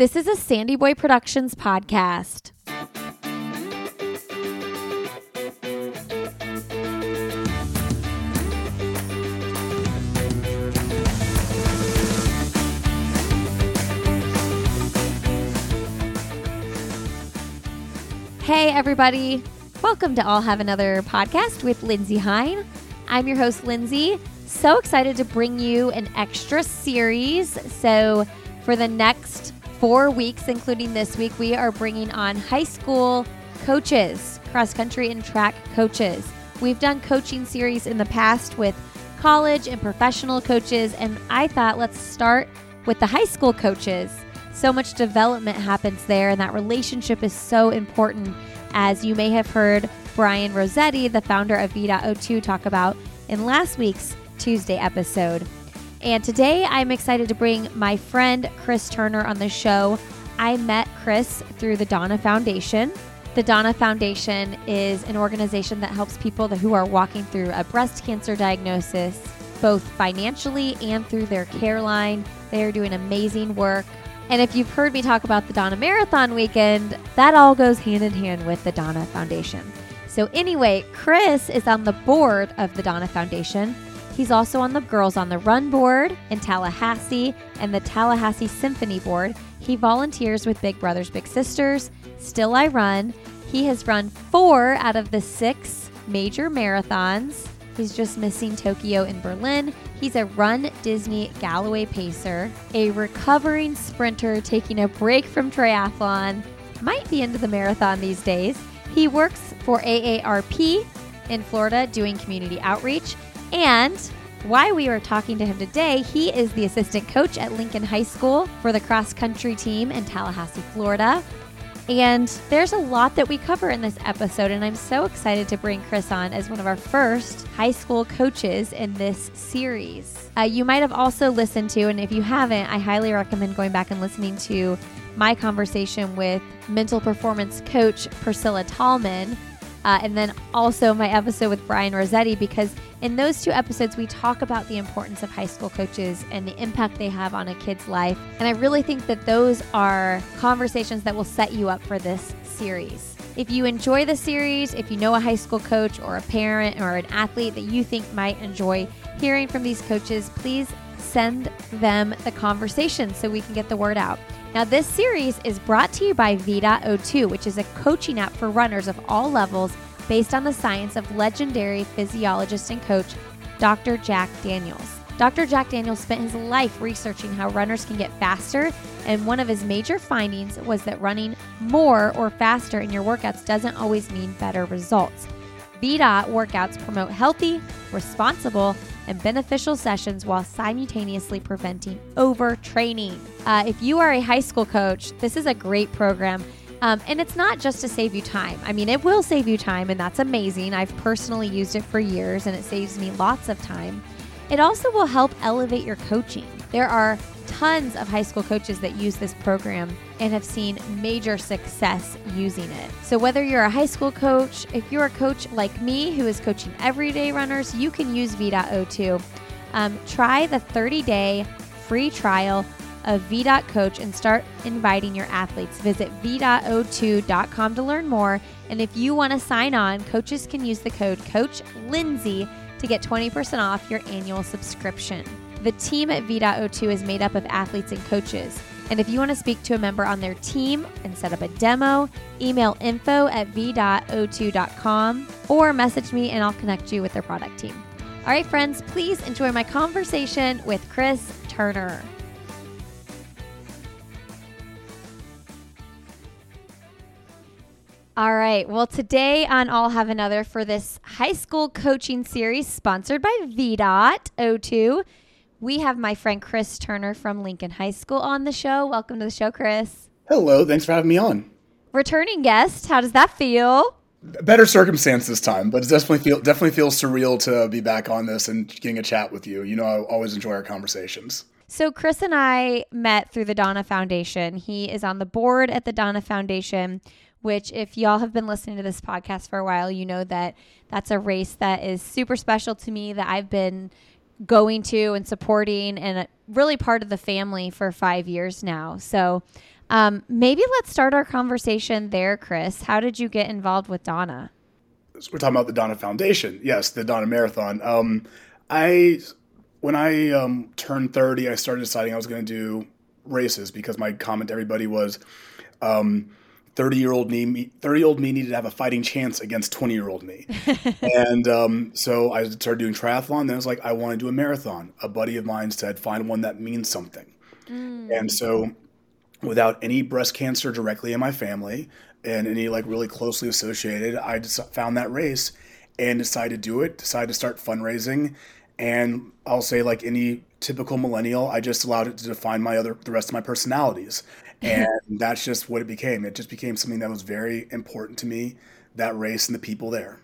This is a Sandy Boy Productions podcast. Hey, everybody. Welcome to I'll Have Another podcast with Lindsey Hein. I'm your host, Lindsay. So excited to bring you an extra series. So, for the next four weeks, including this week, we are bringing on high school coaches, cross country and track coaches. We've done coaching series in the past with college and professional coaches, and I thought let's start with the high school coaches. So much development happens there, and that relationship is so important. As you may have heard Brian Rosetti, the founder of V.O2, talk about in last week's Tuesday episode. And today I'm excited to bring my friend Chris Turner on the show. I met Chris through the Donna Foundation. The Donna Foundation is an organization that helps people who are walking through a breast cancer diagnosis, both financially and through their care line. They are doing amazing work. And if you've heard me talk about the Donna Marathon weekend, that all goes hand in hand with the Donna Foundation. So, anyway, Chris is on the board of the Donna Foundation. He's also on the Girls on the Run board in Tallahassee and the Tallahassee Symphony board. He volunteers with Big Brothers Big Sisters, Still I Run. He has run four out of the six major marathons. He's just missing Tokyo and Berlin. He's a Run Disney Galloway pacer, a recovering sprinter taking a break from triathlon, might be into the marathon these days. He works for AARP in Florida doing community outreach. And why we are talking to him today, he is the assistant coach at Lincoln High School for the cross country team in Tallahassee, Florida. And there's a lot that we cover in this episode, and I'm so excited to bring Chris on as one of our first high school coaches in this series. Uh, you might have also listened to, and if you haven't, I highly recommend going back and listening to my conversation with mental performance coach Priscilla Tallman, uh, and then also my episode with Brian Rosetti, because in those two episodes, we talk about the importance of high school coaches and the impact they have on a kid's life. And I really think that those are conversations that will set you up for this series. If you enjoy the series, if you know a high school coach or a parent or an athlete that you think might enjoy hearing from these coaches, please send them the conversation so we can get the word out. Now, this series is brought to you by V.O2, which is a coaching app for runners of all levels based on the science of legendary physiologist and coach Dr. Jack Daniels. Dr. Jack Daniels spent his life researching how runners can get faster, and one of his major findings was that running more or faster in your workouts doesn't always mean better results. VDOT workouts promote healthy, responsible, and beneficial sessions while simultaneously preventing overtraining. Uh, if you are a high school coach, this is a great program um, and it's not just to save you time. I mean, it will save you time, and that's amazing. I've personally used it for years, and it saves me lots of time. It also will help elevate your coaching. There are tons of high school coaches that use this program and have seen major success using it. So, whether you're a high school coach, if you're a coach like me who is coaching everyday runners, you can use V.O2. Um, try the 30 day free trial of V.Coach and start inviting your athletes. Visit V.O2.com to learn more. And if you want to sign on, coaches can use the code Coach Lindsey to get 20% off your annual subscription. The team at V.O2 is made up of athletes and coaches. And if you want to speak to a member on their team and set up a demo, email info at v.o2.com or message me and I'll connect you with their product team. All right, friends, please enjoy my conversation with Chris Turner. All right. Well, today on I'll Have Another for this high school coaching series sponsored by VDOT O2, we have my friend Chris Turner from Lincoln High School on the show. Welcome to the show, Chris. Hello. Thanks for having me on. Returning guest. How does that feel? Better circumstance this time, but it definitely feel definitely feels surreal to be back on this and getting a chat with you. You know, I always enjoy our conversations. So Chris and I met through the Donna Foundation. He is on the board at the Donna Foundation which if y'all have been listening to this podcast for a while, you know that that's a race that is super special to me that I've been going to and supporting and really part of the family for 5 years now. So Um, maybe let's start our conversation there, Chris. How did you get involved with Donna? So we're talking about the Donna Foundation. Yes, the Donna Marathon. Um, I when I um, turned 30, I started deciding I was going to do races because my comment to everybody was, um, 30 year old me, 30 year old me needed to have a fighting chance against 20 year old me. and um, so I started doing triathlon. Then I was like, I want to do a marathon. A buddy of mine said, find one that means something. Mm. And so without any breast cancer directly in my family and any like really closely associated, I just found that race and decide to do it, decide to start fundraising. And I'll say, like any typical millennial, I just allowed it to define my other, the rest of my personalities. And that's just what it became. It just became something that was very important to me, that race and the people there.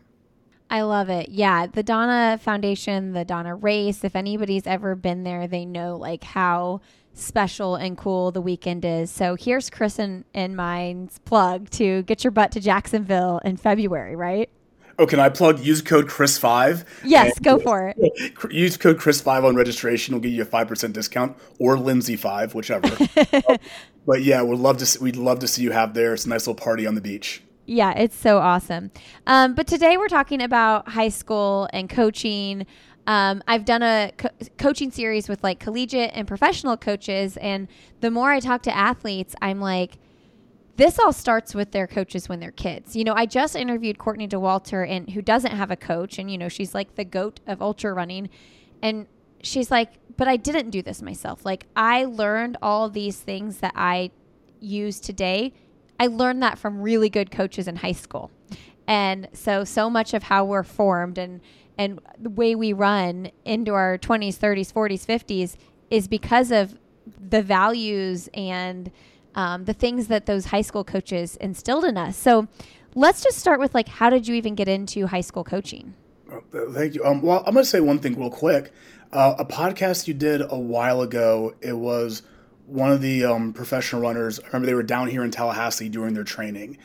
I love it. Yeah, the Donna Foundation, the Donna Race, if anybody's ever been there, they know like how special and cool the weekend is. So here's Chris and, and mine's plug to get your butt to Jacksonville in February, right? Oh, can I plug? Use code Chris5. Yes, go for it. Use code Chris5 on registration. We'll give you a 5% discount or Lindsey5, whichever. but yeah, we'd love to see, we'd love to see you have there. It's a nice little party on the beach. Yeah, it's so awesome. Um, but today we're talking about high school and coaching. Um, I've done a co- coaching series with like collegiate and professional coaches, and the more I talk to athletes, I'm like, this all starts with their coaches when they're kids. You know, I just interviewed Courtney Dauwalter, and who doesn't have a coach, and you know, she's like the goat of ultra running, and she's like, but I didn't do this myself. Like I learned all these things that I use today. I learned that from really good coaches in high school. And so so much of how we're formed and and the way we run into our 20s, 30s, 40s, 50s is because of the values and um, the things that those high school coaches instilled in us. So let's just start with like, how did you even get into high school coaching? Thank you. Um, well, I'm going to say one thing real quick. Uh, a podcast you did a while ago. It was one of the um, professional runners. I remember they were down here in Tallahassee during their training,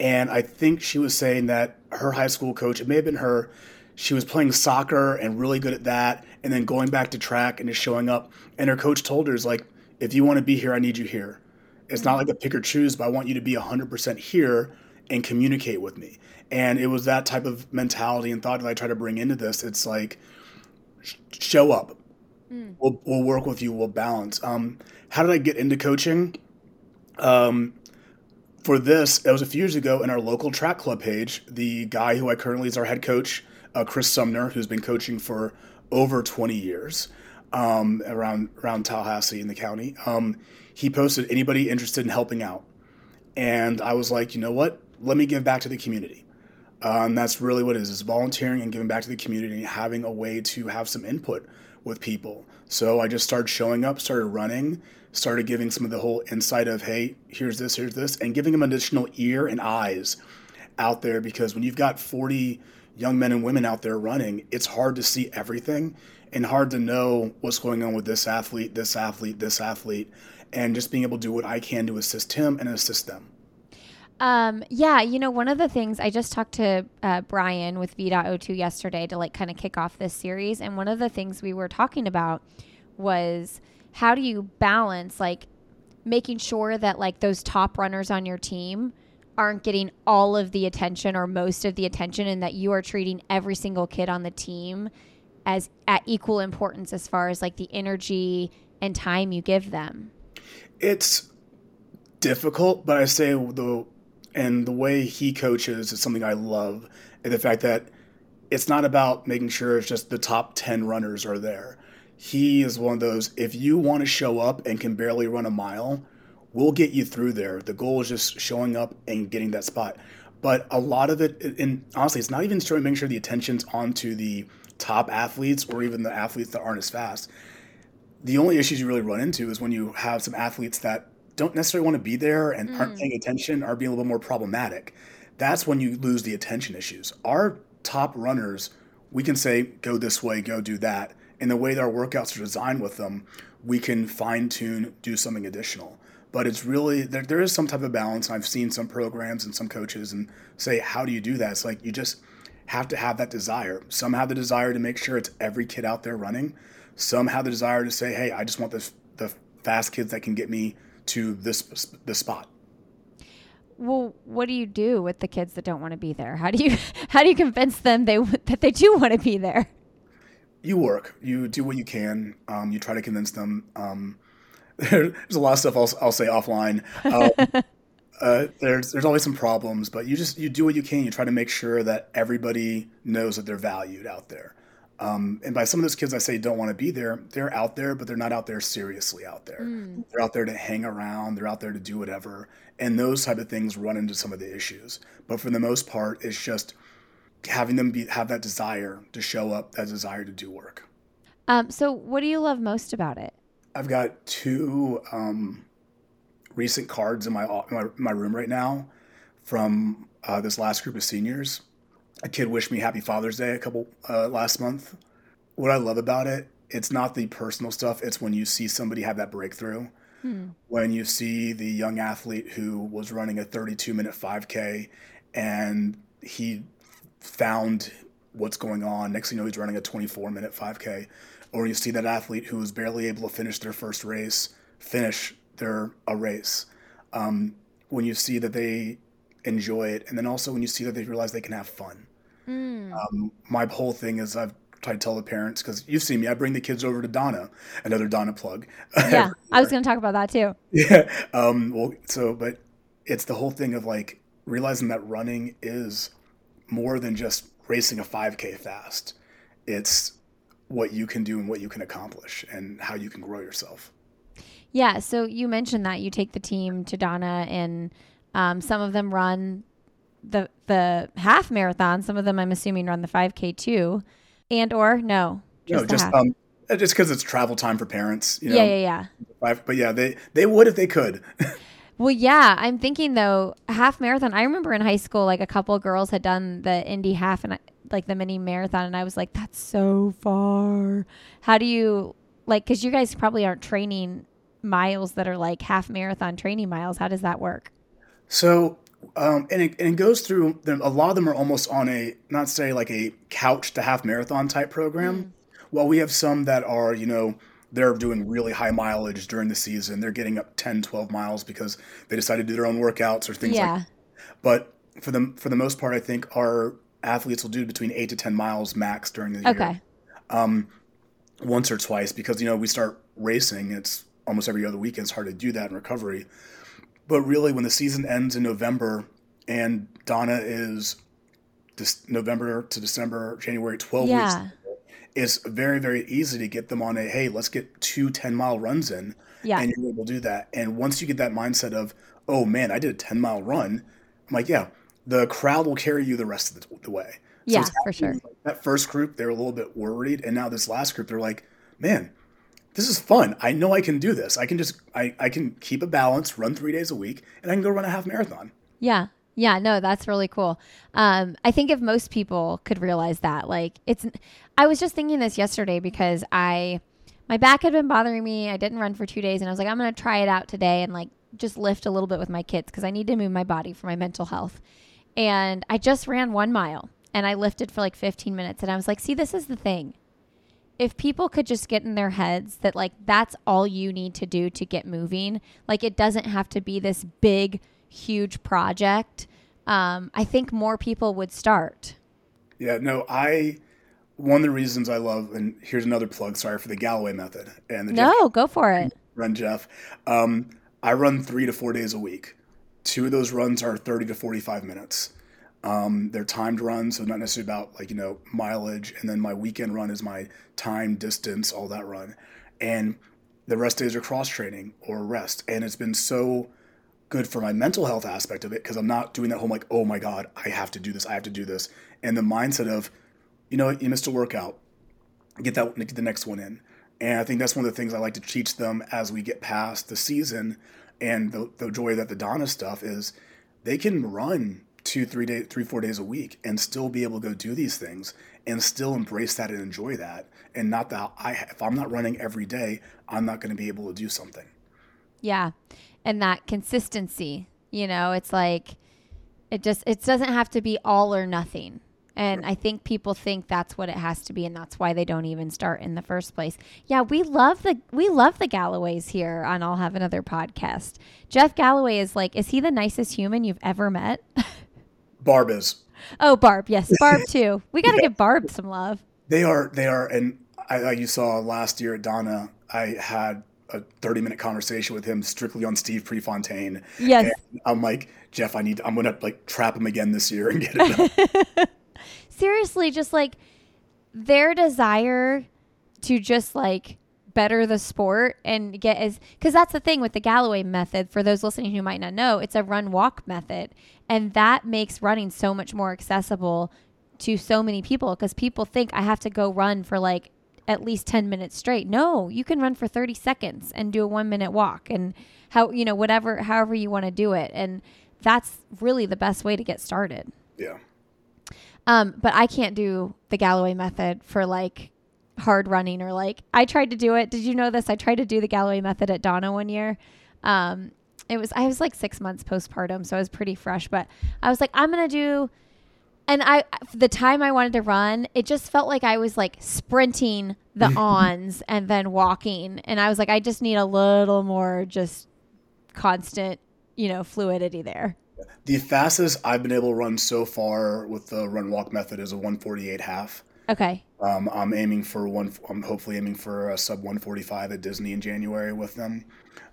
and I think she was saying that her high school coach, it may have been her, she was playing soccer and really good at that, and then going back to track and just showing up. And her coach told her, "Is like, if you want to be here, I need you here. It's not like a pick or choose, but I want you to be 100% here and communicate with me." And it was that type of mentality and thought that I try to bring into this. It's like show up. Mm. We'll, we'll work with you. We'll balance. Um, how did I get into coaching? Um, for this, it was a few years ago in our local track club page. The guy who I currently is our head coach, uh, Chris Sumner, who's been coaching for over 20 years um, around around Tallahassee in the county. Um, he posted anybody interested in helping out, and I was like, you know what? Let me give back to the community. And that's really what it is, is volunteering and giving back to the community and having a way to have some input with people. So I just started showing up, started running, started giving some of the whole insight of, hey, here's this, here's this, and giving them additional ear and eyes out there because when you've got 40 young men and women out there running, it's hard to see everything and hard to know what's going on with this athlete, this athlete, this athlete, and just being able to do what I can to assist him and assist them. Um, yeah, you know, one of the things I just talked to uh, Brian with V.O2 yesterday to like kind of kick off this series, and one of the things we were talking about was how do you balance like making sure that like those top runners on your team aren't getting all of the attention or most of the attention, and that you are treating every single kid on the team as at equal importance as far as like the energy and time you give them. It's difficult, but I say the and the way he coaches is something I love. And the fact that it's not about making sure it's just the top 10 runners are there. He is one of those, if you want to show up and can barely run a mile, we'll get you through there. The goal is just showing up and getting that spot. But a lot of it, and honestly, it's not even showing, making sure the attention's onto the top athletes or even the athletes that aren't as fast. The only issues you really run into is when you have some athletes that don't necessarily want to be there and mm. aren't paying attention are being a little more problematic. That's when you lose the attention issues. Our top runners, we can say, go this way, go do that. And the way that our workouts are designed with them, we can fine tune, do something additional. But it's really, there, there is some type of balance. I've seen some programs and some coaches and say, how do you do that? It's like you just have to have that desire. Some have the desire to make sure it's every kid out there running. Some have the desire to say, hey, I just want the, the fast kids that can get me to this this spot. Well, what do you do with the kids that don't want to be there? How do you how do you convince them they that they do want to be there? You work. You do what you can. Um, you try to convince them. Um, there's a lot of stuff I'll, I'll say offline. Um, uh, there's there's always some problems, but you just you do what you can. You try to make sure that everybody knows that they're valued out there. Um, and by some of those kids I say don't want to be there, they're out there, but they're not out there seriously out there. Mm. They're out there to hang around. They're out there to do whatever, and those type of things run into some of the issues. But for the most part, it's just having them be have that desire to show up, that desire to do work. Um, so, what do you love most about it? I've got two um, recent cards in my, my, my room right now from uh, this last group of seniors. A kid wished me Happy Father's Day a couple uh, last month. What I love about it, it's not the personal stuff. It's when you see somebody have that breakthrough. Hmm. When you see the young athlete who was running a 32 minute 5K and he found what's going on. Next thing you know, he's running a 24 minute 5K or you see that athlete who was barely able to finish their first race finish their a race. Um, when you see that they enjoy it, and then also when you see that they realize they can have fun. Mm. Um, my whole thing is I've tried to tell the parents because you've seen me. I bring the kids over to Donna, another Donna plug. Yeah, I was going to talk about that too. Yeah. Um, well, so but it's the whole thing of like realizing that running is more than just racing a 5K fast. It's what you can do and what you can accomplish and how you can grow yourself. Yeah. So you mentioned that you take the team to Donna, and um, some of them run the the half marathon. Some of them, I'm assuming, run the 5K too, and or no, just no, just half. um, just because it's travel time for parents. You know, yeah, yeah, yeah. But yeah, they they would if they could. Well, yeah, I'm thinking though, half marathon. I remember in high school, like a couple girls had done the Indy half and like the mini marathon, and I was like, that's so far. How do you like? Because you guys probably aren't training miles that are like half marathon training miles. How does that work? So, um, and, it, and it goes through. A lot of them are almost on a not say like a couch to half marathon type program. Mm. While we have some that are, you know they're doing really high mileage during the season. They're getting up 10, 12 miles because they decided to do their own workouts or things yeah. like that. But for the, for the most part, I think our athletes will do between 8 to 10 miles max during the okay. year. Okay. Um, once or twice because, you know, we start racing. It's almost every other weekend. It's hard to do that in recovery. But really, when the season ends in November and Donna is November to December, January, 12 yeah. weeks it's very very easy to get them on a hey let's get two 10 mile runs in yeah and you're able to do that and once you get that mindset of oh man i did a 10 mile run i'm like yeah the crowd will carry you the rest of the, the way so yeah for sure that first group they're a little bit worried and now this last group they're like man this is fun i know i can do this i can just i, I can keep a balance run three days a week and i can go run a half marathon yeah yeah, no, that's really cool. Um, I think if most people could realize that, like, it's, I was just thinking this yesterday because I, my back had been bothering me. I didn't run for two days, and I was like, I'm to try it out today and like just lift a little bit with my kids because I need to move my body for my mental health. And I just ran one mile and I lifted for like 15 minutes, and I was like, see, this is the thing. If people could just get in their heads that like that's all you need to do to get moving, like it doesn't have to be this big huge project, um, I think more people would start. Yeah, no, I one of the reasons I love, and here's another plug. Sorry for the Galloway method and the no, Jeff, go for it. Run Jeff. Um, I run three to four days a week. Two of those runs are thirty to forty-five minutes. Um, they're timed runs, so not necessarily about like you know mileage. And then my weekend run is my time, distance, all that run, and the rest days are cross training or rest. And it's been so good for my mental health aspect of it because I'm not doing that whole like, oh my God, I have to do this, I have to do this. And the mindset of, you know, you missed a workout, get that get the next one in. And I think that's one of the things I like to teach them as we get past the season and the, the joy that the Donna stuff is they can run two, three days, three, four days a week and still be able to go do these things and still embrace that and enjoy that. And not that I, if I'm not running every day, I'm not going to be able to do something. Yeah and that consistency. You know, it's like it just it doesn't have to be all or nothing. And I think people think that's what it has to be, and that's why they don't even start in the first place. Yeah, we love the we love the Galloways here on I'll Have Another podcast. Jeff Galloway is like, is he the nicest human you've ever met? Barb is. Oh, Barb, yes, Barb too. We got to give Barb some love. They are. They are, and I, like you saw last year at Donna, I had a 30 minute conversation with him strictly on Steve Prefontaine. Yes. And I'm like, Jeff, I need, I'm going to like trap him again this year and get it. Seriously, just like their desire to just like better the sport and get as, because that's the thing with the Galloway method. For those listening who might not know, it's a run walk method. And that makes running so much more accessible to so many people because people think I have to go run for like at least 10 minutes straight. No, you can run for 30 seconds and do a 1 minute walk and how you know whatever however you want to do it and that's really the best way to get started. Yeah. Um but I can't do the Galloway method for like hard running or like I tried to do it. Did you know this? I tried to do the Galloway method at Donna one year. Um it was I was like 6 months postpartum, so I was pretty fresh, but I was like I'm to do and I the time I wanted to run, it just felt like I was like sprinting the ons and then walking, and I was like, I just need a little more just constant, you know, fluidity there. The fastest I've been able to run so far with the run walk method is a 148 half. Okay. Um, I'm aiming for one. I'm hopefully aiming for a sub 145 at Disney in January with them.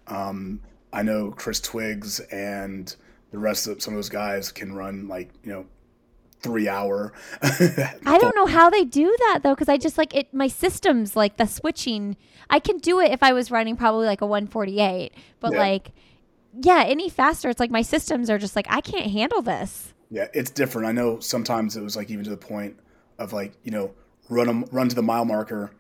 Um, I know Chris Twiggs and the rest of some of those guys can run like you know three hour. I don't know how they do that though, because I just like it. My systems like the switching. I can do it if I was running probably like a 148, but Yeah. like, yeah, any faster, it's like my systems are just like I can't handle this. Yeah, it's different. I know sometimes it was like even to the point of like you know run 'em- run to the mile marker,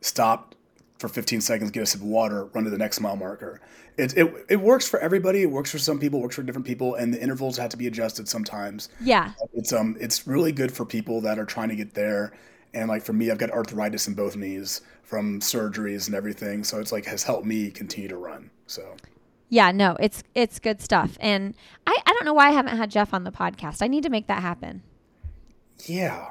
stop for 15 seconds, get a sip of water, run to the next mile marker. It, it, it works for everybody. It works for some people. It works for different people, and the intervals have to be adjusted sometimes. Yeah. It's um it's really good for people that are trying to get there. And like for me, I've got arthritis in both knees from surgeries and everything, so it's like has helped me continue to run. So Yeah, no, it's it's good stuff. And I, I don't know why I haven't had Jeff on the podcast. I need to make that happen. yeah,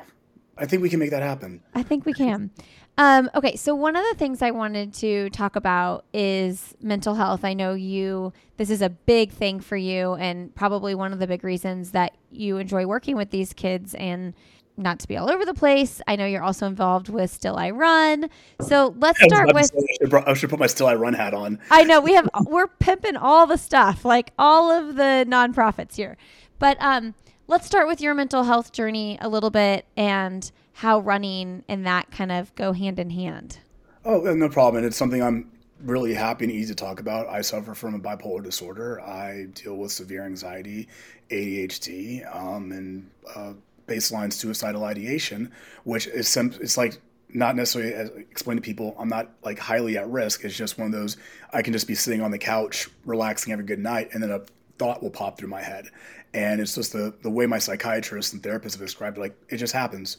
I think we can make that happen. I think we can. Um, okay, so one of the things I wanted to talk about is mental health. I know you, this is a big thing for you, and probably one of the big reasons that you enjoy working with these kids and not to be all over the place. I know you're also involved with Still I Run. So let's start with. I should, I should put my still I run hat on. I know we have we're pimping all the stuff, like all of the nonprofits here. But um, let's start with your mental health journey a little bit and how running and that kind of go hand in hand. Oh, no problem. It's something I'm really happy and easy to talk about. I suffer from a bipolar disorder. I deal with severe anxiety, ADHD, um, and uh, baseline suicidal ideation, which is it's like not necessarily as, explain to people I'm not like highly at risk. It's just one of those I can just be sitting on the couch, relaxing, having a good night, and then a thought will pop through my head. And it's just the the way my psychiatrist and therapist have described it, like it just happens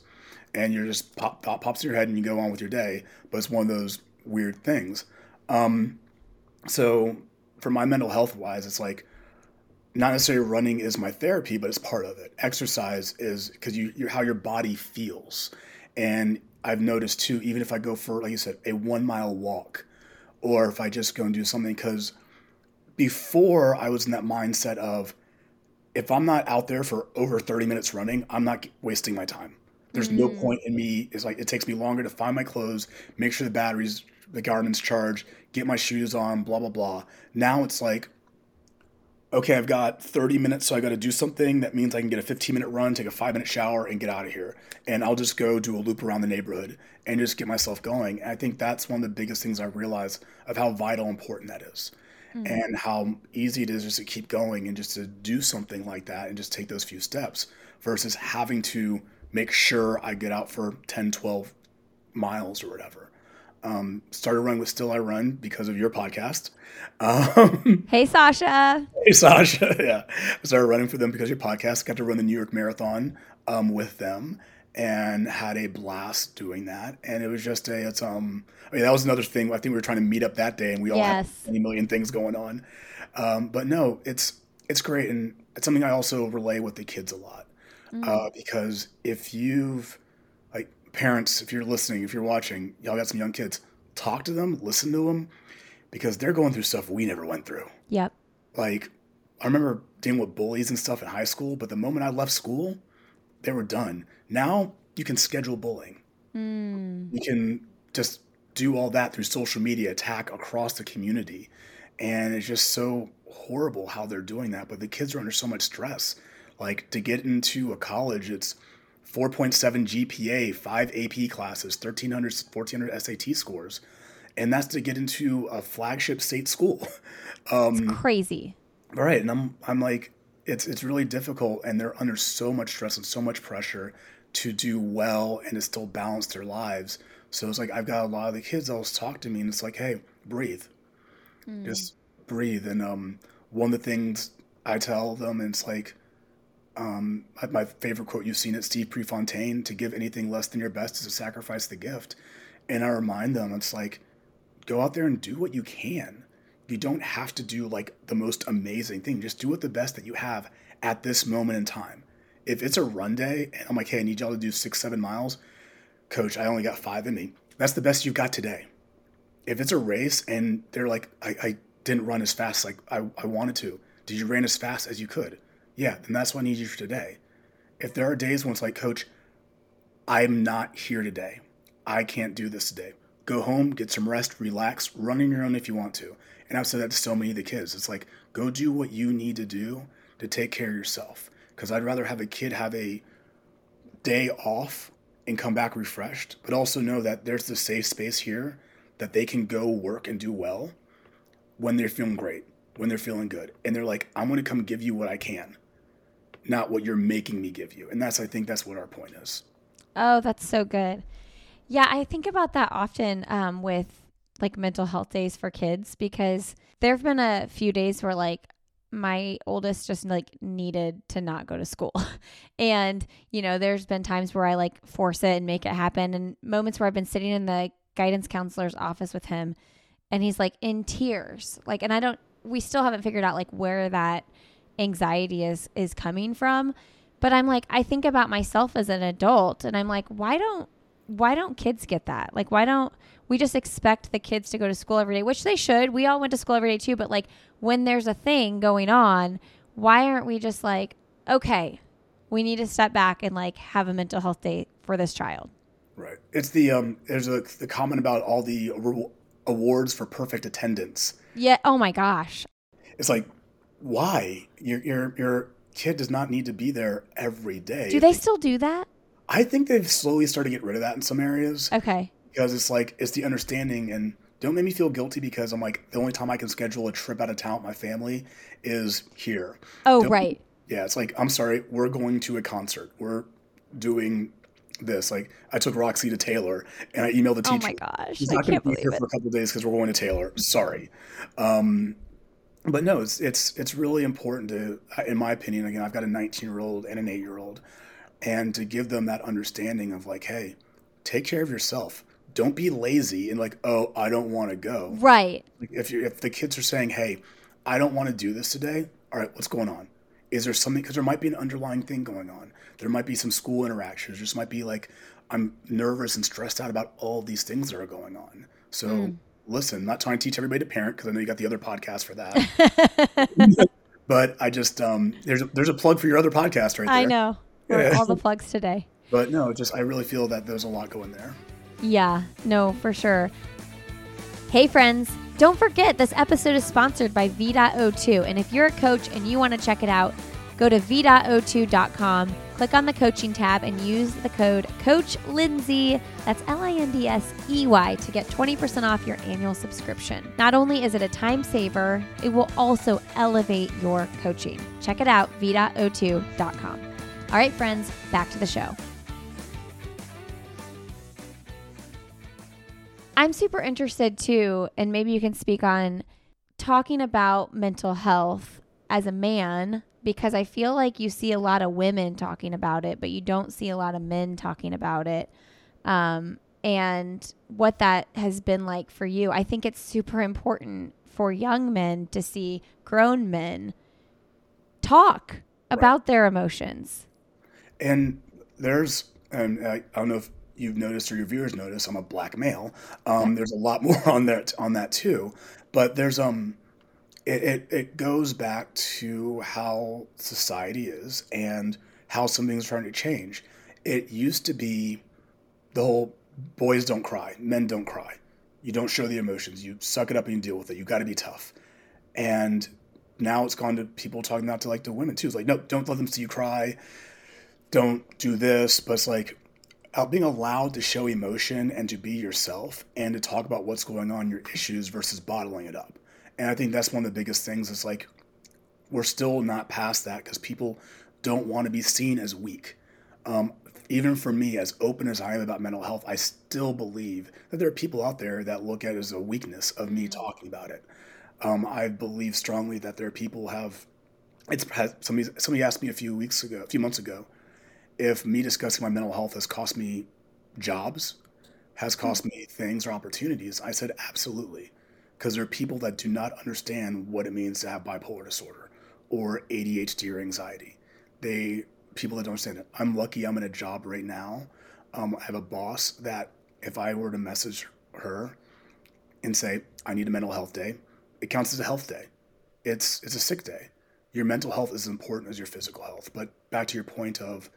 and you're just pop, pop pops in your head and you go on with your day. But it's one of those weird things. Um, so for my mental health wise, it's like not necessarily running is my therapy, but it's part of it. Exercise is because you you're how your body feels, and I've noticed too. Even if I go for like you said, a one mile walk, or if I just go and do something, because before I was in that mindset of if I'm not out there for over 30 minutes running, I'm not wasting my time. There's no mm. point in me. It's like it takes me longer to find my clothes, make sure the batteries, the Garmin's charged, get my shoes on, blah blah blah. Now it's like, okay, I've got 30 minutes, so I got to do something. That means I can get a 15 minute run, take a five minute shower, and get out of here. And I'll just go do a loop around the neighborhood and just get myself going. And I think that's one of the biggest things I realize of how vital important that is. And how easy it is just to keep going and just to do something like that and just take those few steps versus having to make sure I get out for 10, 12 miles or whatever. Um, started running with Still I Run because of your podcast. Um, Hey, Sasha. hey, Sasha. Yeah. I started running for them because of your podcast. Got to run the New York Marathon um, with them and had a blast doing that. And it was just a, it's, um, I mean, that was another thing. I think we were trying to meet up that day and we all Yes. had many million things going on. Um, but no, it's, it's great. And it's something I also relay with the kids a lot. uh, because if you've like parents, if you're listening, if you're watching, y'all got some young kids, talk to them, listen to them, because they're going through stuff we never went through. Yep. Like I remember dealing with bullies and stuff in high school, but the moment I left school, they were done. Now you can schedule bullying. Mm. You can just do all that through social media, attack across the community. And it's just so horrible how they're doing that. But the kids are under so much stress. Like to get into a college, it's 4.7 GPA, five AP classes, 1300, 1400 SAT scores. And that's to get into a flagship state school. Um, Crazy. Right, and I'm I'm like it's it's really difficult, and they're under so much stress and so much pressure to do well and to still balance their lives. So it's like I've got a lot of the kids always talk to me, and it's like, hey, breathe, just breathe. And um, one of the things I tell them, and it's like, um, my- my favorite quote you've seen it, Steve Prefontaine: "To give anything less than your best is to sacrifice the gift." And I remind them, it's like, go out there and do what you can. You don't have to do like the most amazing thing. Just do it the best that you have at this moment in time. If it's a run day and I'm like, hey, I need y'all to do six, seven miles, coach, I only got five in me. That's the best you've got today. If it's a race and they're like, I, I didn't run as fast like I, I wanted to, did you run as fast as you could? Yeah, then that's what I need you for today. If there are days when it's like, coach, I'm not here today. I can't do this today. Go home, get some rest, relax, run on your own if you want to. And I've said that to so many of the kids. It's like, go do what you need to do to take care of yourself. Because I'd rather have a kid have a day off and come back refreshed, but also know that there's the safe space here that they can go work and do well when they're feeling great, when they're feeling good. And they're like, I'm going to come give you what I can, not what you're making me give you. And that's, I think that's what our point is. Oh, that's so good. Yeah, I think about that often um, with like mental health days for kids because there have been a few days where like my oldest just like needed to not go to school. and, you know, there's been times where I like force it and make it happen and moments where I've been sitting in the guidance counselor's office with him and he's like in tears. Like and I don't we still haven't figured out like where that anxiety is is coming from. But I'm like I think about myself as an adult and I'm like why don't why don't kids get that? Like why don't we just expect the kids to go to school every day, which they should. We all went to school every day too, but like when there's a thing going on, why aren't we just like, okay, we need to step back and like have a mental health day for this child? Right. It's the um. There's a the comment about all the re- awards for perfect attendance. Yeah. Oh my gosh. It's like, why your your your kid does not need to be there every day. Do they still do that? I think they've slowly started to get rid of that in some areas Okay. because it's like it's the understanding and don't make me feel guilty because I'm like the only time I can schedule a trip out of town with my family is here. Oh, Don't- right. Yeah, it's like I'm sorry, we're going to a concert. We're doing this. Like I took Roxy to Taylor and I emailed the teacher. Oh my gosh. She's not going to be believe here it. for a couple of days because we're going to Taylor. Sorry, um, but no, it's it's it's really important to, in my opinion. Again, I've got a 19 year old and an 8 year old, and to give them that understanding of like, hey, take care of yourself. Don't be lazy and like, oh, I don't want to go. Right. Like if you if the kids are saying, hey, I don't want to do this today. All right, what's going on? Is there something? Because there might be an underlying thing going on. There might be some school interactions. There just might be like, I'm nervous and stressed out about all these things that are going on. So Hmm. listen, I'm not trying to teach everybody to parent because I know you got the other podcast for that. but I just um, there's a, there's a plug for your other podcast right there. I know. We're. All the plugs today. But no, just I really feel that there's a lot going there. Yeah, no, for sure. Hey, friends, don't forget this episode is sponsored by V.O2. And if you're a coach and you want to check it out, go to V.O2.com, click on the coaching tab, and use the code Coach Lindsey, that's L I N D S E Y, to get 20% off your annual subscription. Not only is it a time saver, it will also elevate your coaching. Check it out, V.O2.com. All right, friends, back to the show. I'm super interested too, and maybe you can speak on talking about mental health as a man because I feel like you see a lot of women talking about it, but you don't see a lot of men talking about it. Um, and what that has been like for you. I think it's super important for young men to see grown men talk about their emotions. And there's, and I, I don't know if you've noticed or your viewers notice, I'm a black male. Um, there's a lot more on that on that too, but there's um, it, it it goes back to how society is and how something's trying to change. It used to be the whole boys don't cry, men don't cry. You don't show the emotions. You suck it up and you deal with it. You got to be tough. And now it's gone to people talking about to like the women too. It's like, no, don't let them see you cry. Don't do this. But it's like uh, being allowed to show emotion and to be yourself and to talk about what's going on, your issues versus bottling it up. And I think that's one of the biggest things. Is like we're still not past that because people don't want to be seen as weak. Um, even for me, as open as I am about mental health, I still believe that there are people out there that look at it as a weakness of me mm-hmm. talking about it. Um, I believe strongly that there are people have. It's somebody somebody asked me a few weeks ago, a few months ago, if me discussing my mental health has cost me jobs, has hmm. cost me things or opportunities. I said absolutely, because there are people that do not understand what it means to have bipolar disorder or ADHD or anxiety. They people that don't understand it. I'm lucky I'm in a job right now. Um, I have a boss that if I were to message her and say I need a mental health day, it counts as a health day. It's it's a sick day. Your mental health is as important as your physical health. But back to your point of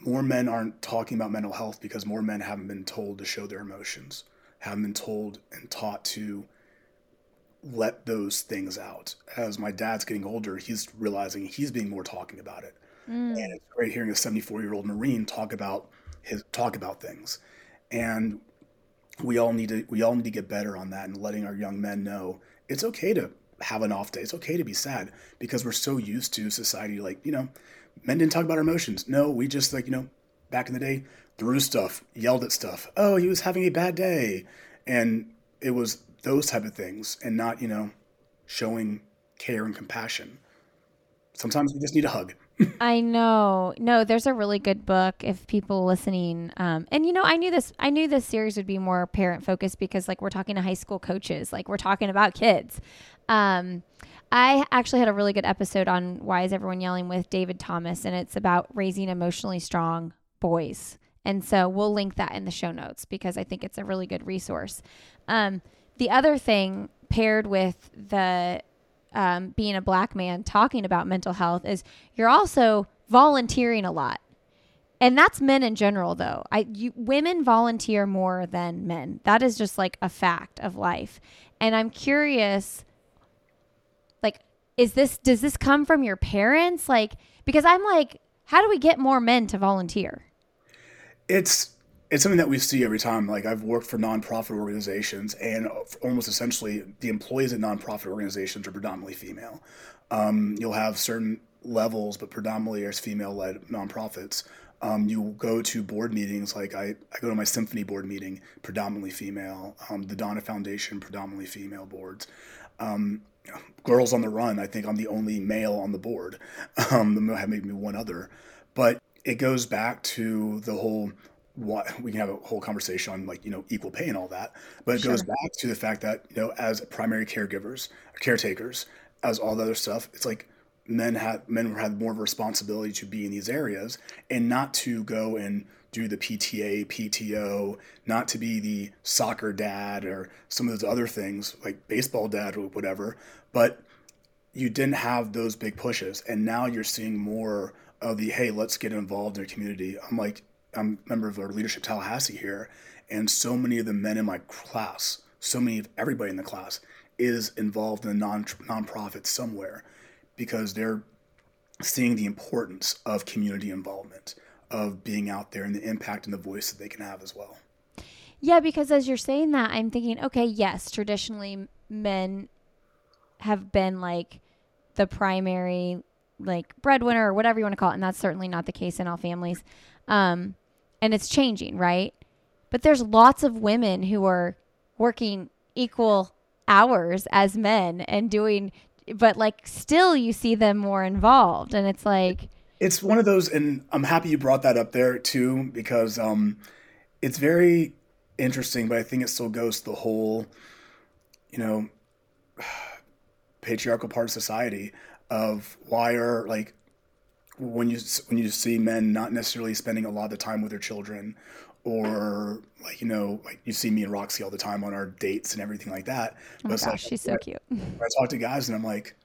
more men aren't talking about mental health because more men haven't been told to show their emotions, haven't been told and taught to let those things out. As my dad's getting older, he's realizing he's being more talking about it. Mm. And it's great hearing a 74 year old Marine talk about his talk about things. And we all need to we all need to get better on that and letting our young men know it's okay to have an off day. It's okay to be sad because we're so used to society like, you know, men didn't talk about our emotions. No, we just like, you know, back in the day, threw stuff, yelled at stuff. Oh, he was having a bad day. And it was those type of things and not, you know, showing care and compassion. Sometimes we just need a hug. I know. No, there's a really good book if people listening. Um, and you know, I knew this. I knew this series would be more parent focused because, like, we're talking to high school coaches, like we're talking about kids. Um, I actually had a really good episode on why is everyone yelling with David Thomas, and it's about raising emotionally strong boys. And so we'll link that in the show notes because I think it's a really good resource. Um, the other thing paired with the um, being a black man talking about mental health is you're also volunteering a lot and that's men in general though i you, women volunteer more than men that is just like a fact of life and i'm curious like is this does this come from your parents like because i'm like how do we get more men to volunteer it's it's something that we see every time. Like I've worked for nonprofit organizations, and almost essentially the employees at nonprofit organizations are predominantly female. Um, you'll have certain levels, but predominantly as female-led nonprofits. Um, you go to board meetings, like I, I go to my symphony board meeting, predominantly female. Um, the Donna Foundation, predominantly female boards. Um, Girls on the Run, I think I'm the only male on the board. Um, have maybe one other, but it goes back to the whole what we can have a whole conversation on like you know equal pay and all that but it sure. goes back to the fact that you know as primary caregivers caretakers as all the other stuff it's like men had men had more of a responsibility to be in these areas and not to go and do the PTA, PTO, not to be the soccer dad or some of those other things like baseball dad or whatever, but you didn't have those big pushes and now you're seeing more of the hey, let's get involved in the community. I'm like I'm a member of our leadership Tallahassee here, and so many of the men in my class, so many of everybody in the class is involved in a non nonprofit somewhere because they're seeing the importance of community involvement, of being out there and the impact and the voice that they can have as well. Yeah, because as you're saying that, I'm thinking, okay, yes, traditionally men have been like the primary like breadwinner or whatever you want to call it, and that's certainly not the case in all families. Um, and it's changing, right? But there's lots of women who are working equal hours as men and doing but like still you see them more involved and it's like it's one of those and i'm happy you brought that up there too because um it's very interesting but i think it still goes to the whole you know patriarchal part of society of why are like when you when you see men not necessarily spending a lot of the time with their children, or like you know, like you see me and Roxy all the time on our dates and everything like that. Oh but gosh, like, she's so cute. I talk to guys and I'm like,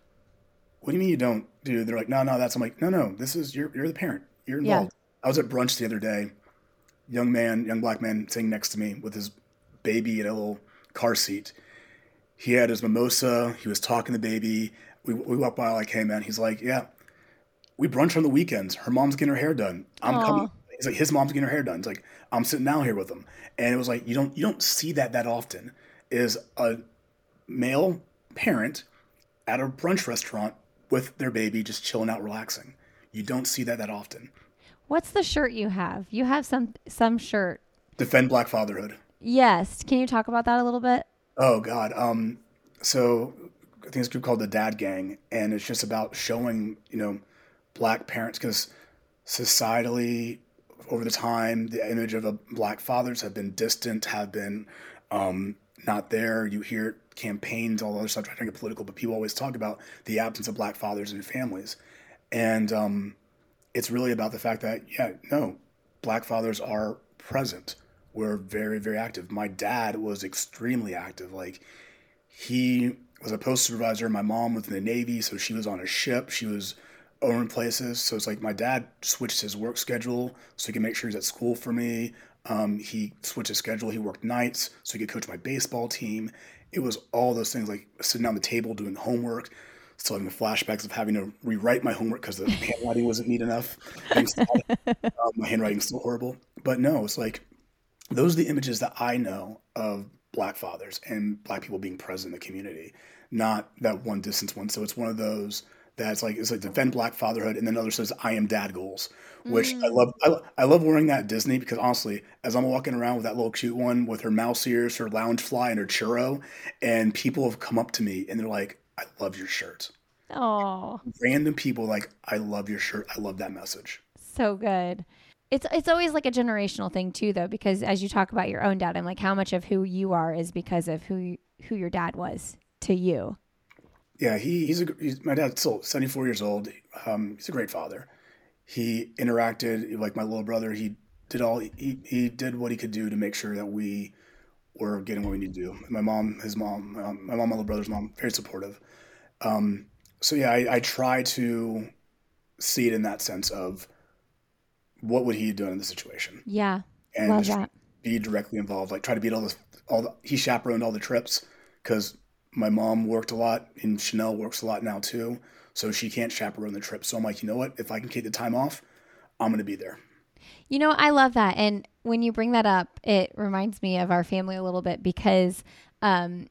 "What do you mean you don't do?" They're like, "No, no, that's." I'm like, "No, no, this is you're you're the parent. You're involved." Yeah. I was at brunch the other day. Young man, young black man, sitting next to me with his baby in a little car seat. He had his mimosa. He was talking to the baby. We, we walked by like, hey man. He's like, yeah, we brunch on the weekends. Her mom's getting her hair done. I'm Aww. coming. He's like, his mom's getting her hair done. It's like, I'm sitting down here with him. And it was like, you don't, you don't see that that often. Is a male parent at a brunch restaurant with their baby just chilling out, relaxing. You don't see that that often. What's the shirt you have? You have some some shirt. Defend Black Fatherhood. Yes. Can you talk about that a little bit? Oh God. Um. So I think it's a group called the Dad Gang, and it's just about showing you know black parents because societally over the time the image of a black fathers have been distant, have been um, not there. You hear campaigns, all the other stuff trying to get political, but people always talk about the absence of black fathers and families, and um, it's really about the fact that yeah, no, black fathers are present. We're very very active. My dad was extremely active. Like he was a post supervisor. My mom was in the Navy, so she was on a ship. She was owning places. So it's like my dad switched his work schedule so he could make sure he's at school for me. Um, he switched his schedule. He worked nights so he could coach my baseball team. It was all those things like sitting down the table doing homework. Still having the flashbacks of having to rewrite my homework because the handwriting wasn't neat enough. um, my handwriting's still horrible. But no, it's like those are the images that I know of black fathers and black people being present in the community, not that one distance one. So it's one of those that's like it's like defend black fatherhood, and then another says I am dad goals, which mm. I love. I, I, love wearing that Disney because honestly, as I'm walking around with that little cute one with her mouse ears, her Loungefly and her churro, and people have come up to me and they're like, "I love your shirt." Oh, random people like, "I love your shirt. I love that message." So good. It's it's always like a generational thing too, though, because as you talk about your own dad, I'm like, how much of who you are is because of who who your dad was to you. Yeah, he, he's a he's, my dad's still 74 years old. Um, he's a great father. He interacted like my little brother. He did all he, he did what he could do to make sure that we were getting what we need to do. My mom, his mom, um, my mom, my little brother's mom, very supportive. Um, so yeah, I, I try to see it in that sense of what would he have done in the situation. Yeah, and love that. Be directly involved. Like try to beat all the all the, he chaperoned all the trips because my mom worked a lot and Chanel works a lot now too. So she can't chaperone the trip. So I'm like, you know what? If I can take the time off, I'm going to be there. You know, I love that. And when you bring that up, it reminds me of our family a little bit because um,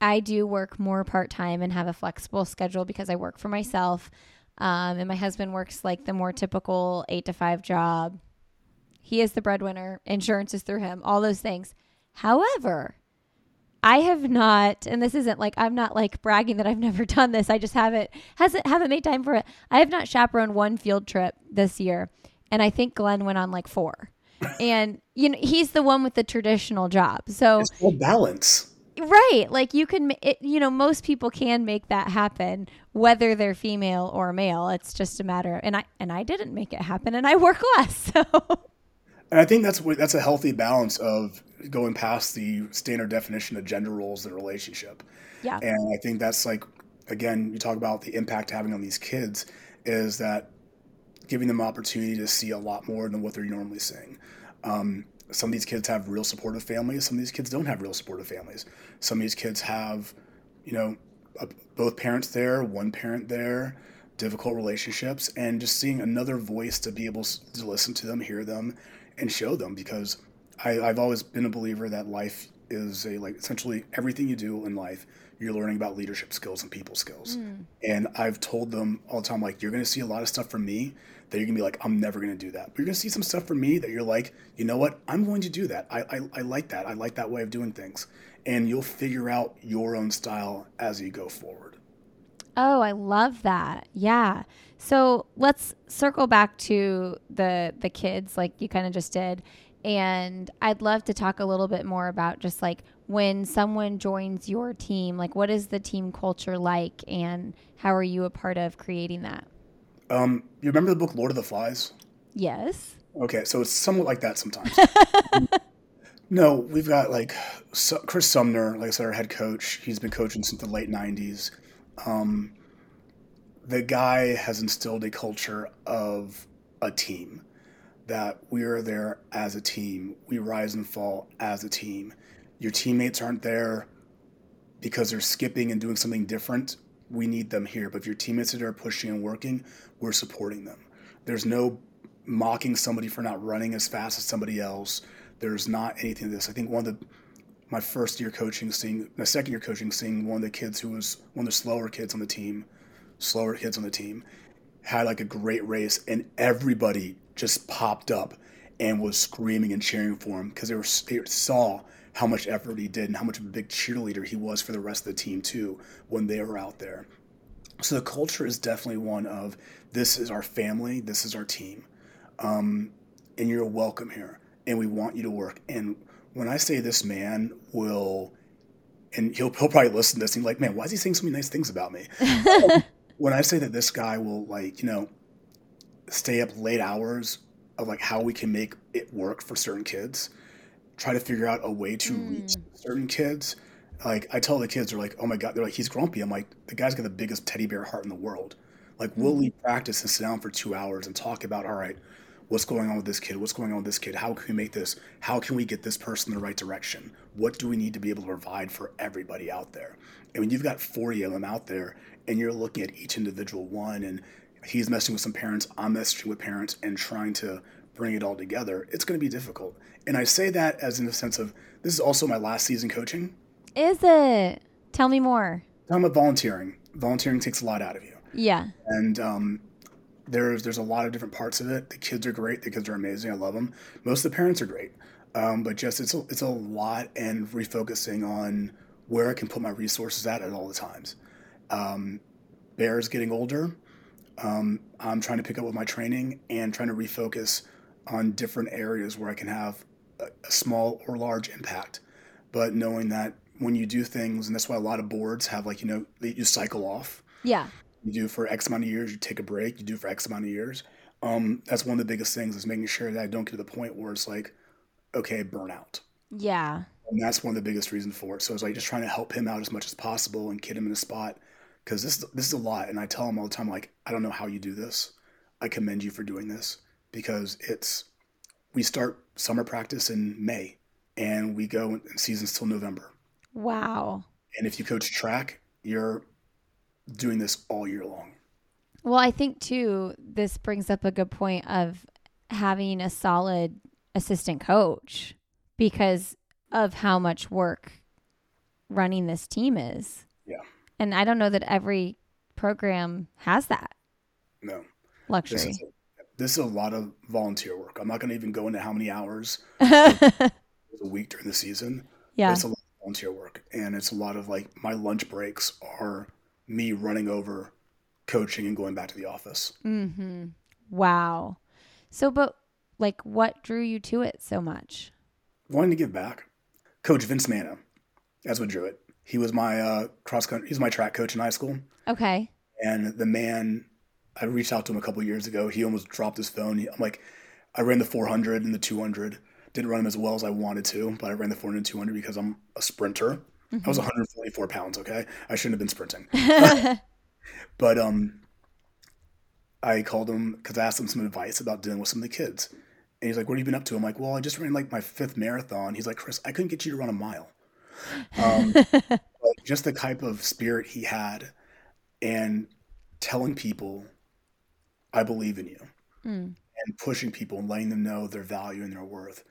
I do work more part time and have a flexible schedule because I work for myself. Um, and my husband works like the more typical eight to five job. He is the breadwinner, insurance is through him, all those things. However, I have not, and this isn't like I'm not like bragging that I've never done this. I just haven't hasn't haven't made time for it. I have not chaperoned one field trip this year, and I think Glenn went on like four. and you know he's the one with the traditional job, so it's balance. Right, like you can, it, you know, most people can make that happen, whether they're female or male. It's just a matter, and I and I didn't make it happen, and I work less, so. And I think that's that's a healthy balance of going past the standard definition of gender roles in a relationship. Yeah. And I think that's like again, you talk about the impact having on these kids is that giving them opportunity to see a lot more than what they're normally seeing. Um, some of these kids have real supportive families. Some of these kids don't have real supportive families. Some of these kids have, you know, a, both parents there, one parent there, difficult relationships, and just seeing another voice to be able to listen to them, hear them, and show them because I, I've always been a believer that life is a like essentially everything you do in life you're learning about leadership skills and people skills. Mm. and i've told them all the time like you're going to see a lot of stuff from me that you're going to be like i'm never going to do that but you're going to see some stuff from me that you're like you know what? I'm going to do that. I, I, I like that. I like that way of doing things and you'll figure out your own style as you go forward oh i love that yeah so let's circle back to the the kids like you kind of just did and I'd love to talk a little bit more about just like when someone joins your team, like what is the team culture like and how are you a part of creating that? Um, you remember the book Lord of the Flies? Yes. Okay, so it's somewhat like that sometimes. no, we've got like Chris Sumner, like I said, our head coach. He's been coaching since the late '90s. Um, the guy has instilled a culture of a team that we are there as a team. We rise and fall as a team. Your teammates aren't there because they're skipping and doing something different. We need them here. But if your teammates are there pushing and working, we're supporting them. There's no mocking somebody for not running as fast as somebody else. There's not anything of this. I think one of the my first year coaching, seeing my second year coaching, seeing one of the kids who was one of the slower kids on the team, slower kids on the team, had like a great race, and everybody just popped up and was screaming and cheering for him because they were they saw how much effort he did and how much of a big cheerleader he was for the rest of the team too when they were out there. So the culture is definitely one of this is our family, this is our team, um, and you're welcome here, and we want you to work. And when I say this man will, and he'll he'll probably listen to this and be like, man, why is he saying so many nice things about me? when I say that this guy will like you know stay up late hours of like how we can make it work for certain kids, try to figure out a way to mm. reach certain kids. Like I tell the kids, they're like, "Oh my god!" They're like, "He's grumpy." I'm like, "The guy's got the biggest teddy bear heart in the world." Like, mm. we'll leave practice and sit down for two hours and talk about, all right, what's going on with this kid? What's going on with this kid? How can we make this? How can we get this person in the right direction? What do we need to be able to provide for everybody out there? And when you've got 40 of them out there and you're looking at each individual one and he's messing with some parents, I'm messaging with parents and trying to bring it all together, it's going to be difficult. And I say that as in the sense of this is also my last season coaching. Is it? Tell me more. I'm about volunteering. Volunteering takes a lot out of you. Yeah. And um, there's there's a lot of different parts of it. The kids are great. The kids are amazing. I love them. Most of the parents are great. Um, but just it's a, it's a lot and refocusing on where I can put my resources at at all the times. Um, Bear's getting older. Um, I'm trying to pick up with my training and trying to refocus on different areas where I can have a, a small or large impact. But knowing that when you do things, and that's why a lot of boards have like, you know, you cycle off. Yeah. You do for X amount of years, you take a break, you do for X amount of years. Um, that's one of the biggest things is making sure that I don't get to the point where it's like, okay, burnout. Yeah. And that's one of the biggest reasons for it. So it's like just trying to help him out as much as possible and get him in a spot because this this is a lot. And I tell him all the time, like, I don't know how you do this. I commend you for doing this because it's we start summer practice in May and we go in seasons till November. Wow. And if you coach track, you're doing this all year long. Well, I think too, this brings up a good point of having a solid assistant coach because of how much work running this team is. Yeah. And I don't know that every program has that. No. Luxury. This is, a, this is a lot of volunteer work. I'm not going to even go into how many hours a week during the season. Yeah. It's a lot of volunteer work. And it's a lot of like my lunch breaks are me running over, coaching, and going back to the office. Mm-hmm. Wow. So, but like, what drew you to it so much? Wanting to give back. Coach Vince Manna, that's what drew it. He was my uh, cross country. He's my track coach in high school. Okay. And the man, I reached out to him a couple years ago. He almost dropped his phone. He, I'm like, I ran the 400 and the 200. Didn't run them as well as I wanted to, but I ran the 400 and 200 because I'm a sprinter. Mm-hmm. I was 144 pounds. Okay, I shouldn't have been sprinting. but um, I called him because I asked him some advice about dealing with some of the kids, and he's like, "What have you been up to?" I'm like, "Well, I just ran like my fifth marathon." He's like, "Chris, I couldn't get you to run a mile." Um, just the type of spirit he had, and telling people, "I believe in you," mm. and pushing people and letting them know their value and their worth.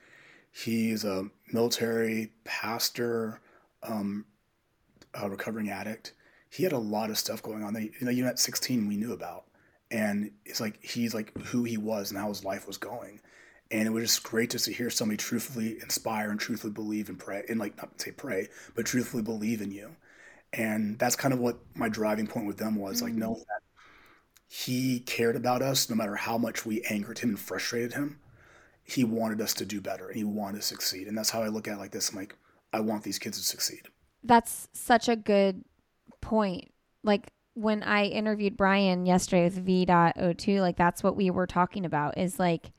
He's a military pastor, um, a recovering addict. He had a lot of stuff going on that you know, even at 16 we knew about, and it's like he's like who he was and how his life was going, and it was just great just to hear somebody truthfully inspire and truthfully believe and pray and like not say pray, but truthfully believe in you, and that's kind of what my driving point with them was mm-hmm. like knowing that he cared about us no matter how much we angered him and frustrated him he wanted us to do better and he wanted to succeed and that's how i look at it like this i'm like I want these kids to succeed. That's such a good point. Like when I interviewed Brian yesterday with V.O2, like that's what we were talking about is like,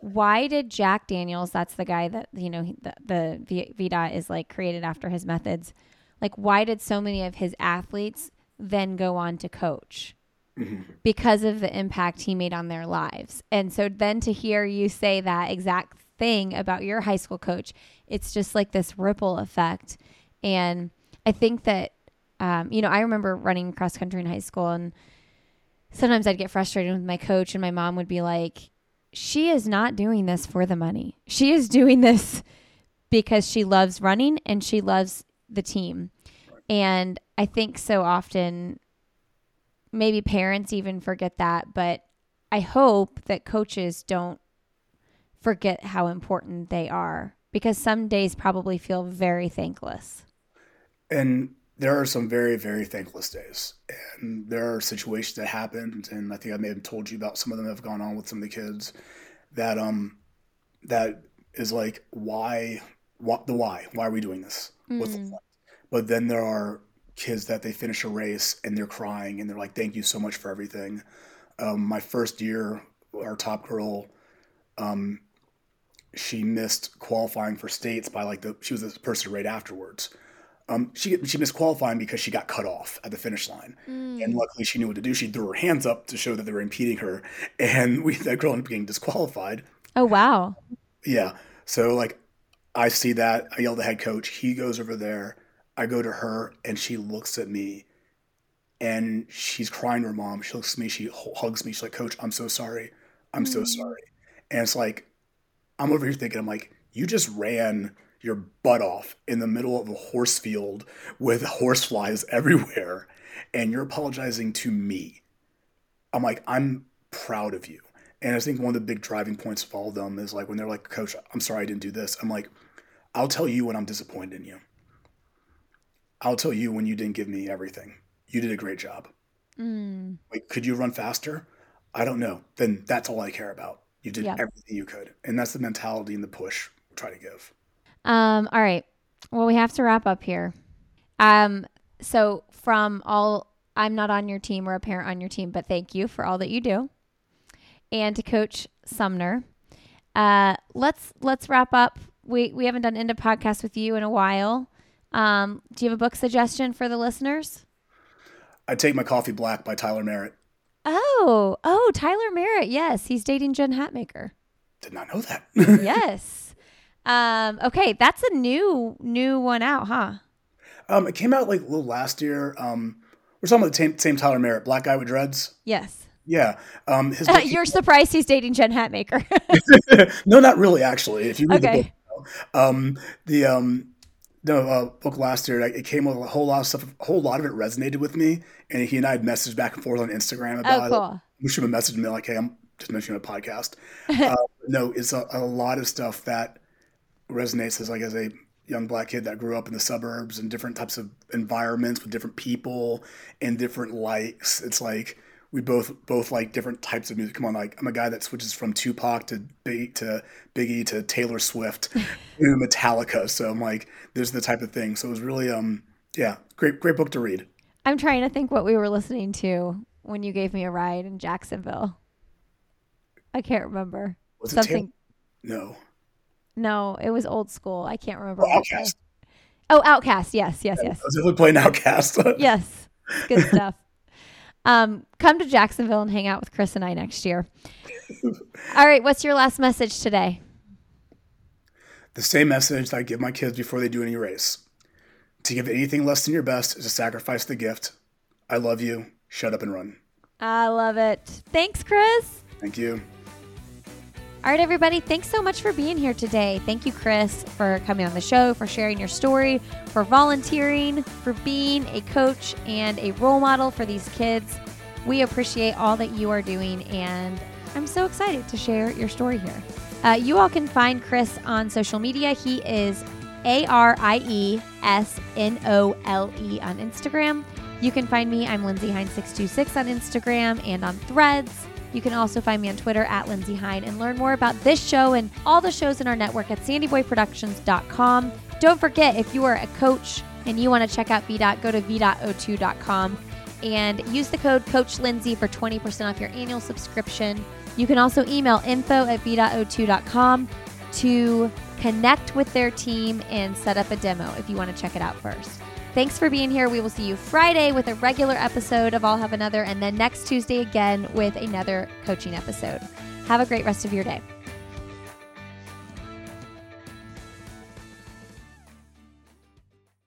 why did Jack Daniels, that's the guy that, you know, the, the v, v dot is like created after his methods. Like, why did so many of his athletes then go on to coach? Mm-hmm. Because of the impact he made on their lives. And so then to hear you say that exact thing about your high school coach, it's just like this ripple effect. And I think that, um, you know, I remember running cross country in high school and sometimes I'd get frustrated with my coach and my mom would be like, she is not doing this for the money. She is doing this because she loves running and she loves the team. And I think so often, maybe parents even forget that, but I hope that coaches don't forget how important they are because some days probably feel very thankless. And there are some very, very thankless days. And there are situations that happened, and I think I may have told you about some of them that have gone on with some of the kids that um that is like why what the why? Why are we doing this? What's the point? But then there are kids that they finish a race and they're crying and they're like, Thank you so much for everything. Um, my first year, our top girl, um, she missed qualifying for states by like the she was the person right afterwards. Um, she she missed qualifying because she got cut off at the finish line, and luckily she knew what to do. She threw her hands up to show that they were impeding her, and we that girl ended up getting disqualified. Oh, wow. Yeah, so like I see that I yell at the head coach. He goes over there. I go to her, and she looks at me, and she's crying to her mom. She looks at me. She hugs me. She's like, "Coach, I'm so sorry. I'm so sorry." And it's like I'm over here thinking, I'm like, you just ran your butt off in the middle of a horse field with horse flies everywhere, and you're apologizing to me. I'm like, I'm proud of you. And I think one of the big driving points of all of them is like when they're like, Coach, I'm sorry I didn't do this. I'm like, I'll tell you when I'm disappointed in you. I'll tell you when you didn't give me everything. You did a great job. Mm. Like, could you run faster? I don't know. Then that's all I care about. You did Yeah. everything you could. And that's the mentality and the push we try to give. Um, all right. Well, we have to wrap up here. Um, so from all I'm not on your team or a parent on your team, but thank you for all that you do. And to coach Sumner. Uh, let's let's wrap up. We we haven't done into podcast with you in a while. Um, do you have a book suggestion for the listeners? I Take My Coffee Black by Tyler Merritt. Oh, oh, Tyler Merritt. Yes, he's dating Jen Hatmaker. Did not know that. yes. Um, okay, that's a new new one out, huh? um, it came out like a little last year. Um, we're talking about the same, same Tyler Merritt, black guy with dreads. Yes. Yeah. Um, his book- You're surprised he's dating Jen Hatmaker. no, not really. Actually, if you read Okay. the book, um, the um, no uh, book last year, it came with a whole lot of stuff. A whole lot of it resonated with me, and he and I had messaged back and forth on Instagram about oh, cool. it. We should have messaged me like, "Hey, I'm just mentioning a podcast." uh, no, it's a, a lot of stuff that resonates as like as a young black kid that grew up in the suburbs and different types of environments with different people and different likes. It's like we both both like different types of music. Come on, like I'm a guy that switches from Tupac to Big to Biggie to Taylor Swift to Metallica. So I'm like, there's the type of thing. So it was really um yeah, great great book to read. I'm trying to think what we were listening to when you gave me a ride in Jacksonville. I can't remember. Was it Something. No. No, it was old school. I can't remember. Oh, OutKast. Oh, OutKast. Yes, yes, yes. I was playing OutKast. yes. Good stuff. Um, come to Jacksonville and hang out with Chris and I next year. All right. What's your last message today? the same message that I give my kids before they do any race. To give anything less than your best is to sacrifice the gift. I love you. Shut up and run. I love it. Thanks, Chris. Thank you. All right, everybody. Thanks so much for being here today. Thank you, Chris, for coming on the show, for sharing your story, for volunteering, for being a coach and a role model for these kids. We appreciate all that you are doing, and I'm so excited to share your story here. Uh, you all can find Chris on social media. He is A R I E S N O L E on Instagram. You can find me. I'm Lindsey Hein626 on Instagram and on threads. You can also find me on Twitter at Lindsey Hein and learn more about this show and all the shows in our network at sandyboyproductions.com. Don't forget, if you are a coach and you want to check out VDOT, go to VDOTO2.com. and use the code Coach Lindsey for 20% off your annual subscription. You can also email info at v.o2.com to connect with their team and set up a demo if you want to check it out first. Thanks for being here. We will see you Friday with a regular episode of I'll Have Another, and then next Tuesday again with another coaching episode. Have a great rest of your day.